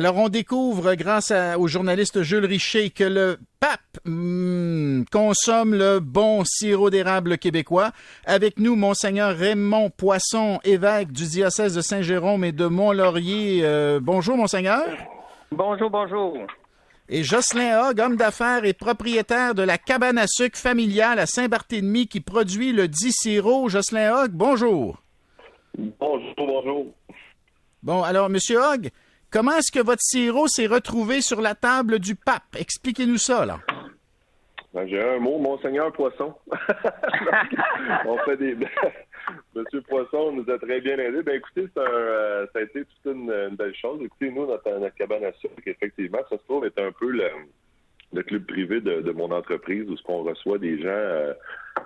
Alors, on découvre, grâce au journaliste Jules Richer, que le pape hmm, consomme le bon sirop d'érable québécois. Avec nous, Monseigneur Raymond Poisson, évêque du diocèse de Saint-Jérôme et de Mont-Laurier. Euh, bonjour, Monseigneur. Bonjour, bonjour. Et Jocelyn Hogg, homme d'affaires et propriétaire de la cabane à sucre familiale à Saint-Barthélemy qui produit le dit sirop. Jocelyn Hogg, bonjour. Bonjour, bonjour. Bon, alors, Monsieur Hogg, comment est-ce que votre sirop s'est retrouvé sur la table du pape? Expliquez-nous ça, là. Ben, j'ai un mot, Monseigneur Poisson. on fait des. Monsieur Poisson nous a très bien aidé. Ben écoutez, un, euh, ça a été toute une, belle chose. Écoutez, nous, notre, cabane à sucre, effectivement, ça se trouve est un peu le, club privé de, mon entreprise où ce qu'on reçoit des gens euh,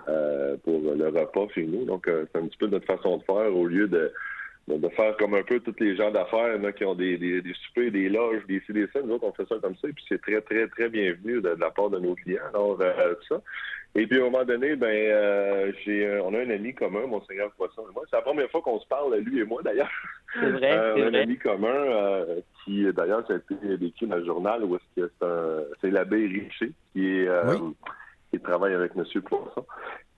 euh, pour le repas chez nous. Donc, c'est un petit peu notre façon de faire au lieu de de faire comme un peu tous les gens d'affaires qui ont des, des, des soupers, des loges, des CDC. Nous autres, on fait ça comme ça. Et puis, c'est très, très, très bienvenu de, la part de nos clients. Alors, euh, ça. Et puis, à un moment donné, ben, euh, j'ai, on a un ami commun, Monseigneur Poisson et moi. C'est la première fois qu'on se parle, lui et moi, d'ailleurs. C'est vrai, euh, On a un ami commun qui, d'ailleurs, ça a été décrit dans le journal où est-ce que c'est, un, c'est l'abbé Richer qui est... qui travaille avec M. Poisson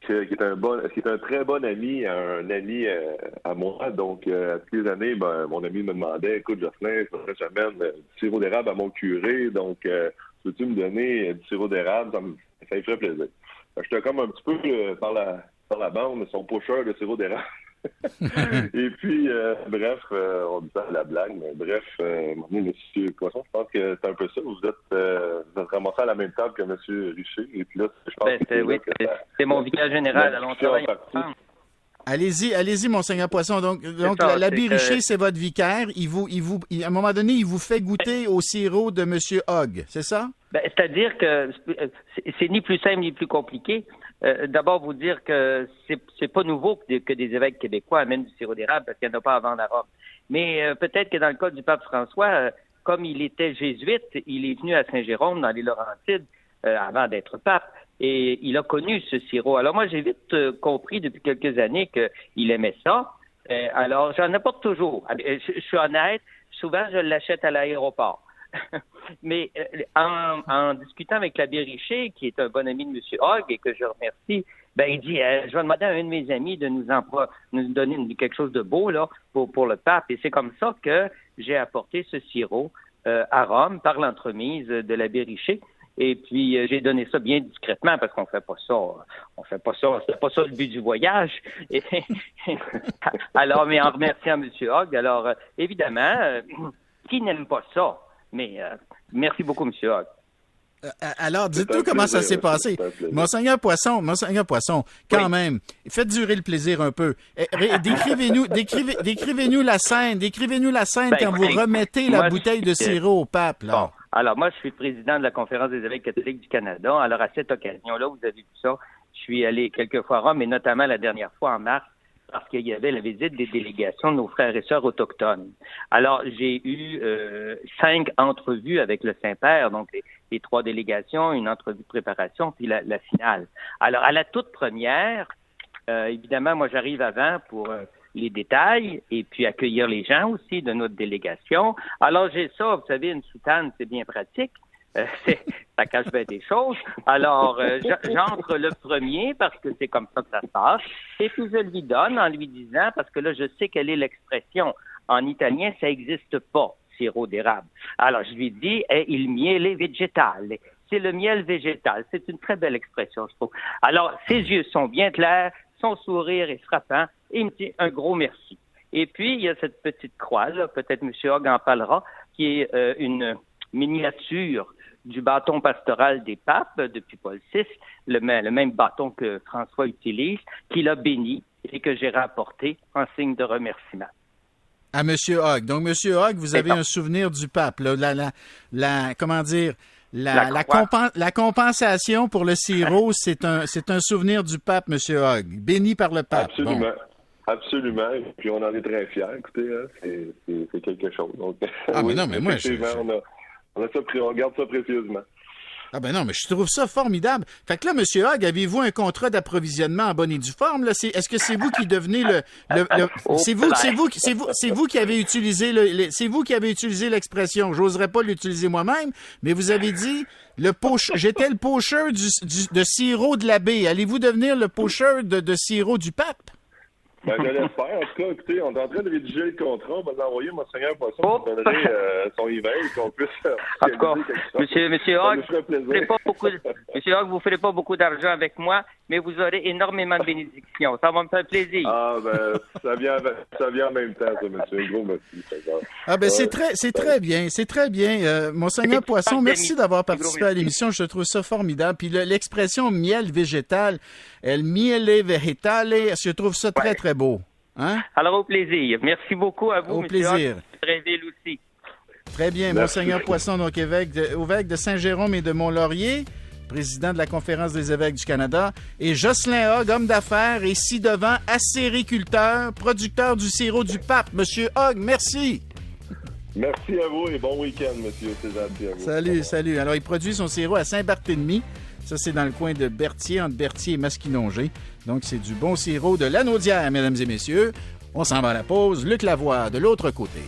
qui est un bon, qui est un très bon ami, un ami euh, à moi. Donc, euh, à toutes les années, ben, mon ami me demandait, écoute, Jocelyn, faudrait que j'amène du sirop d'érable à mon curé. Donc, euh, peux-tu me donner du sirop d'érable? Ça me, ça ferait plaisir. J'étais comme un petit peu par la par la bande, son pocheur de sirop d'érable. et puis, euh, bref, euh, on dit ça à la blague, mais bref, euh, Monsieur Poisson, je pense que c'est un peu ça. Vous êtes, ramassé à la même table que Monsieur Richer. Et puis là, je pense ben, que oui, c'est mon vicaire général. Alors, on Allez-y, allez-y, Monseigneur Poisson. Donc, donc l'abbé Richer, c'est votre vicaire. Il vous, il vous, à un moment donné, il vous fait goûter au sirop de Monsieur Hogg, c'est ça? Ben, C'est-à-dire que c'est ni plus simple ni plus compliqué. Euh, d'abord, vous dire que c'est, pas nouveau que des, évêques québécois amènent du sirop d'érable parce qu'il n'y en a pas avant à Rome. Mais euh, peut-être que dans le cas du pape François, euh, comme il était jésuite, il est venu à Saint-Jérôme dans les Laurentides avant d'être pape et il a connu ce sirop. Alors moi, j'ai vite compris depuis quelques années qu'il aimait ça. alors, j'en apporte toujours. Je, je suis honnête, souvent je l'achète à l'aéroport. Mais euh, en, discutant avec l'abbé Richer, qui est un bon ami de M. Hogg et que je remercie, ben, il dit euh, Je vais demander à un de mes amis de nous, nous donner quelque chose de beau là, pour, pour le pape. Et c'est comme ça que j'ai apporté ce sirop euh, à Rome par l'entremise de l'abbé Richer. Et puis j'ai donné ça bien discrètement parce qu'on fait pas ça, on fait pas ça, c'est pas ça le but du voyage. alors, mais en remerciant M. Hogg, alors évidemment, qui n'aime pas ça? Mais euh, merci beaucoup, M. Hogg. Euh, euh, alors, dites-nous comment ça s'est passé. Monseigneur Poisson, Monseigneur Poisson, quand même, faites durer le plaisir un peu. Eh, décrivez-nous, décrivez, décrivez-nous la scène, décrivez-nous la scène ben, quand vous remettez la bouteille de sirop au pape. Là. alors moi, je suis président de la Conférence des évêques catholiques du Canada. Alors à cette occasion-là, vous avez vu ça, je suis allé quelques fois à Rome, et notamment la dernière fois en mars, parce qu'il y avait la visite des délégations de nos frères et sœurs autochtones. Alors, j'ai eu euh, cinq entrevues avec le Saint-Père, donc les, trois délégations, une entrevue de préparation, puis la, finale. Alors, à la toute première, euh, évidemment, moi, j'arrive avant pour euh, les détails et puis accueillir les gens aussi de notre délégation. Alors, j'ai ça, vous savez, une soutane, c'est bien pratique. Euh, ça cache bien des choses. Alors, euh, j'entre le premier parce que c'est comme ça que ça se passe. Et puis, je lui donne en lui disant, parce que là, je sais quelle est l'expression. En italien, ça n'existe pas, sirop d'érable. Alors, je lui dis, eh, il miele végétal. C'est le miel végétal. C'est une très belle expression, je trouve. Alors, ses yeux sont bien clairs, son sourire est frappant, et il me dit un gros merci. Et puis, il y a cette petite croix, peut-être M. Hogg en parlera, qui est euh, une miniature du bâton pastoral des papes depuis Paul VI, le, même bâton que François utilise, qu'il a béni et que j'ai rapporté en signe de remerciement. À M. Hogg. Donc, M. Hogg, vous avez un souvenir du pape. la, comment dire, la, la, compensation pour le sirop, c'est un, c'est un souvenir du pape, M. Hogg, béni par le pape. Absolument. Absolument. Puis on en est très fiers. Écoutez, hein, c'est, quelque chose. ah, mais non, mais moi, je, on, a, on, ça, on garde ça précieusement. Ah ben non, mais je trouve ça formidable. Fait que là, Monsieur Hogg, avez-vous un contrat d'approvisionnement en bonne et due forme? Là? Est-ce que c'est vous qui devenez le... C'est vous, c'est vous, c'est vous, c'est vous qui avez utilisé le, c'est vous qui avez utilisé l'expression. J'oserais pas l'utiliser moi-même, mais vous avez dit le poche, j'étais le pocheur du, de sirop de l'abbé. Allez-vous devenir le pocheur de, de sirop du pape? Ben, je l'espère. En tout cas, écoutez, on est en train de rédiger le contrat. On va l'envoyer, Monseigneur Poisson, oh. pour donner euh, son email, qu'on puisse En tout cas, Monsieur, monsieur Hogg, vous ne pas beaucoup, Monsieur Hogg, vous ferez pas beaucoup d'argent avec moi, mais vous aurez énormément de bénédictions. Ça va me faire plaisir. Ah, ben, ça vient, ça vient en même temps, ça, monsieur. Un gros merci. Ah, ben, c'est très, c'est très bien. C'est très bien. Euh, Monseigneur Poisson, merci d'avoir participé à l'émission. Je trouve ça formidable. Puis l'expression miel végétal, el miele vegetale, je trouve ça très, très beau. Hein? Alors, au plaisir. Merci beaucoup à vous, Au plaisir. Très bien aussi. Très bien. Monseigneur Poisson, donc évêque de, évêque de Saint-Jérôme et de Mont-Laurier, président de la Conférence des évêques du Canada, et Jocelyn Hogg, homme d'affaires et ci-devant acériculteur, producteur du sirop du pape. Monsieur Hogg, merci. Merci à vous et bon week-end, monsieur. Vous. Salut, salut. Alors, il produit son sirop à Saint-Barthélemy. Ça, c'est dans le coin de Berthier, entre Berthier et Masquinongé. Donc, c'est du bon sirop de l'anaudière, mesdames et messieurs. On s'en va à la pause. Luc Lavoie, de l'autre côté.